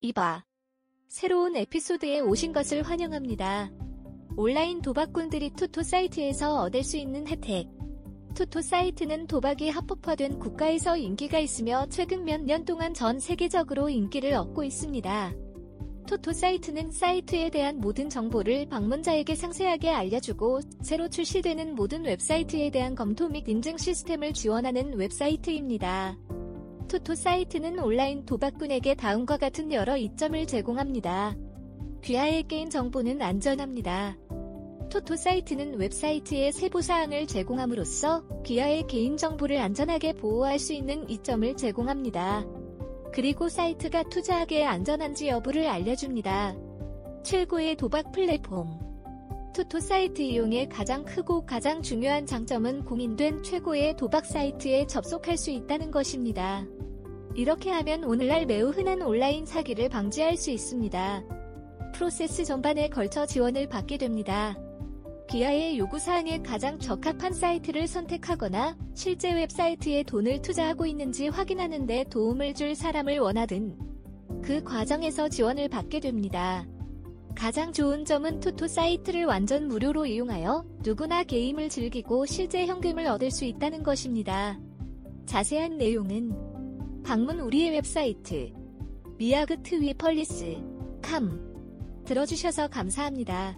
이봐. 새로운 에피소드에 오신 것을 환영합니다. 온라인 도박꾼들이 토토 사이트에서 얻을 수 있는 혜택. 토토 사이트는 도박이 합법화된 국가에서 인기가 있으며 최근 몇 년 동안 전 세계적으로 인기를 얻고 있습니다. 토토 사이트는 사이트에 대한 모든 정보를 방문자에게 상세하게 알려주고 새로 출시되는 모든 웹사이트에 대한 검토 및 인증 시스템을 지원하는 웹사이트입니다. 토토 사이트는 온라인 도박꾼에게 다음과 같은 여러 이점을 제공합니다. 귀하의 게임 정보는 안전합니다. 토토 사이트는 웹사이트에 세부사항을 제공함으로써 귀하의 개인정보를 안전하게 보호할 수 있는 이점을 제공합니다. 그리고 사이트가 투자하기에 안전한지 여부를 알려줍니다. 최고의 도박 플랫폼 토토 사이트 이용의 가장 크고 가장 중요한 장점은 공인된 최고의 도박 사이트에 접속할 수 있다는 것입니다. 이렇게 하면 오늘날 매우 흔한 온라인 사기를 방지할 수 있습니다. 프로세스 전반에 걸쳐 지원을 받게 됩니다. 귀하의 요구사항에 가장 적합한 사이트를 선택하거나 실제 웹사이트에 돈을 투자하고 있는지 확인하는 데 도움을 줄 사람을 원하든 그 과정에서 지원을 받게 됩니다. 가장 좋은 점은 토토 사이트를 완전 무료로 이용하여 누구나 게임을 즐기고 실제 현금을 얻을 수 있다는 것입니다. 자세한 내용은 방문 우리의 웹사이트 미아그 트 위펄리스 캄 들어주셔서 감사합니다.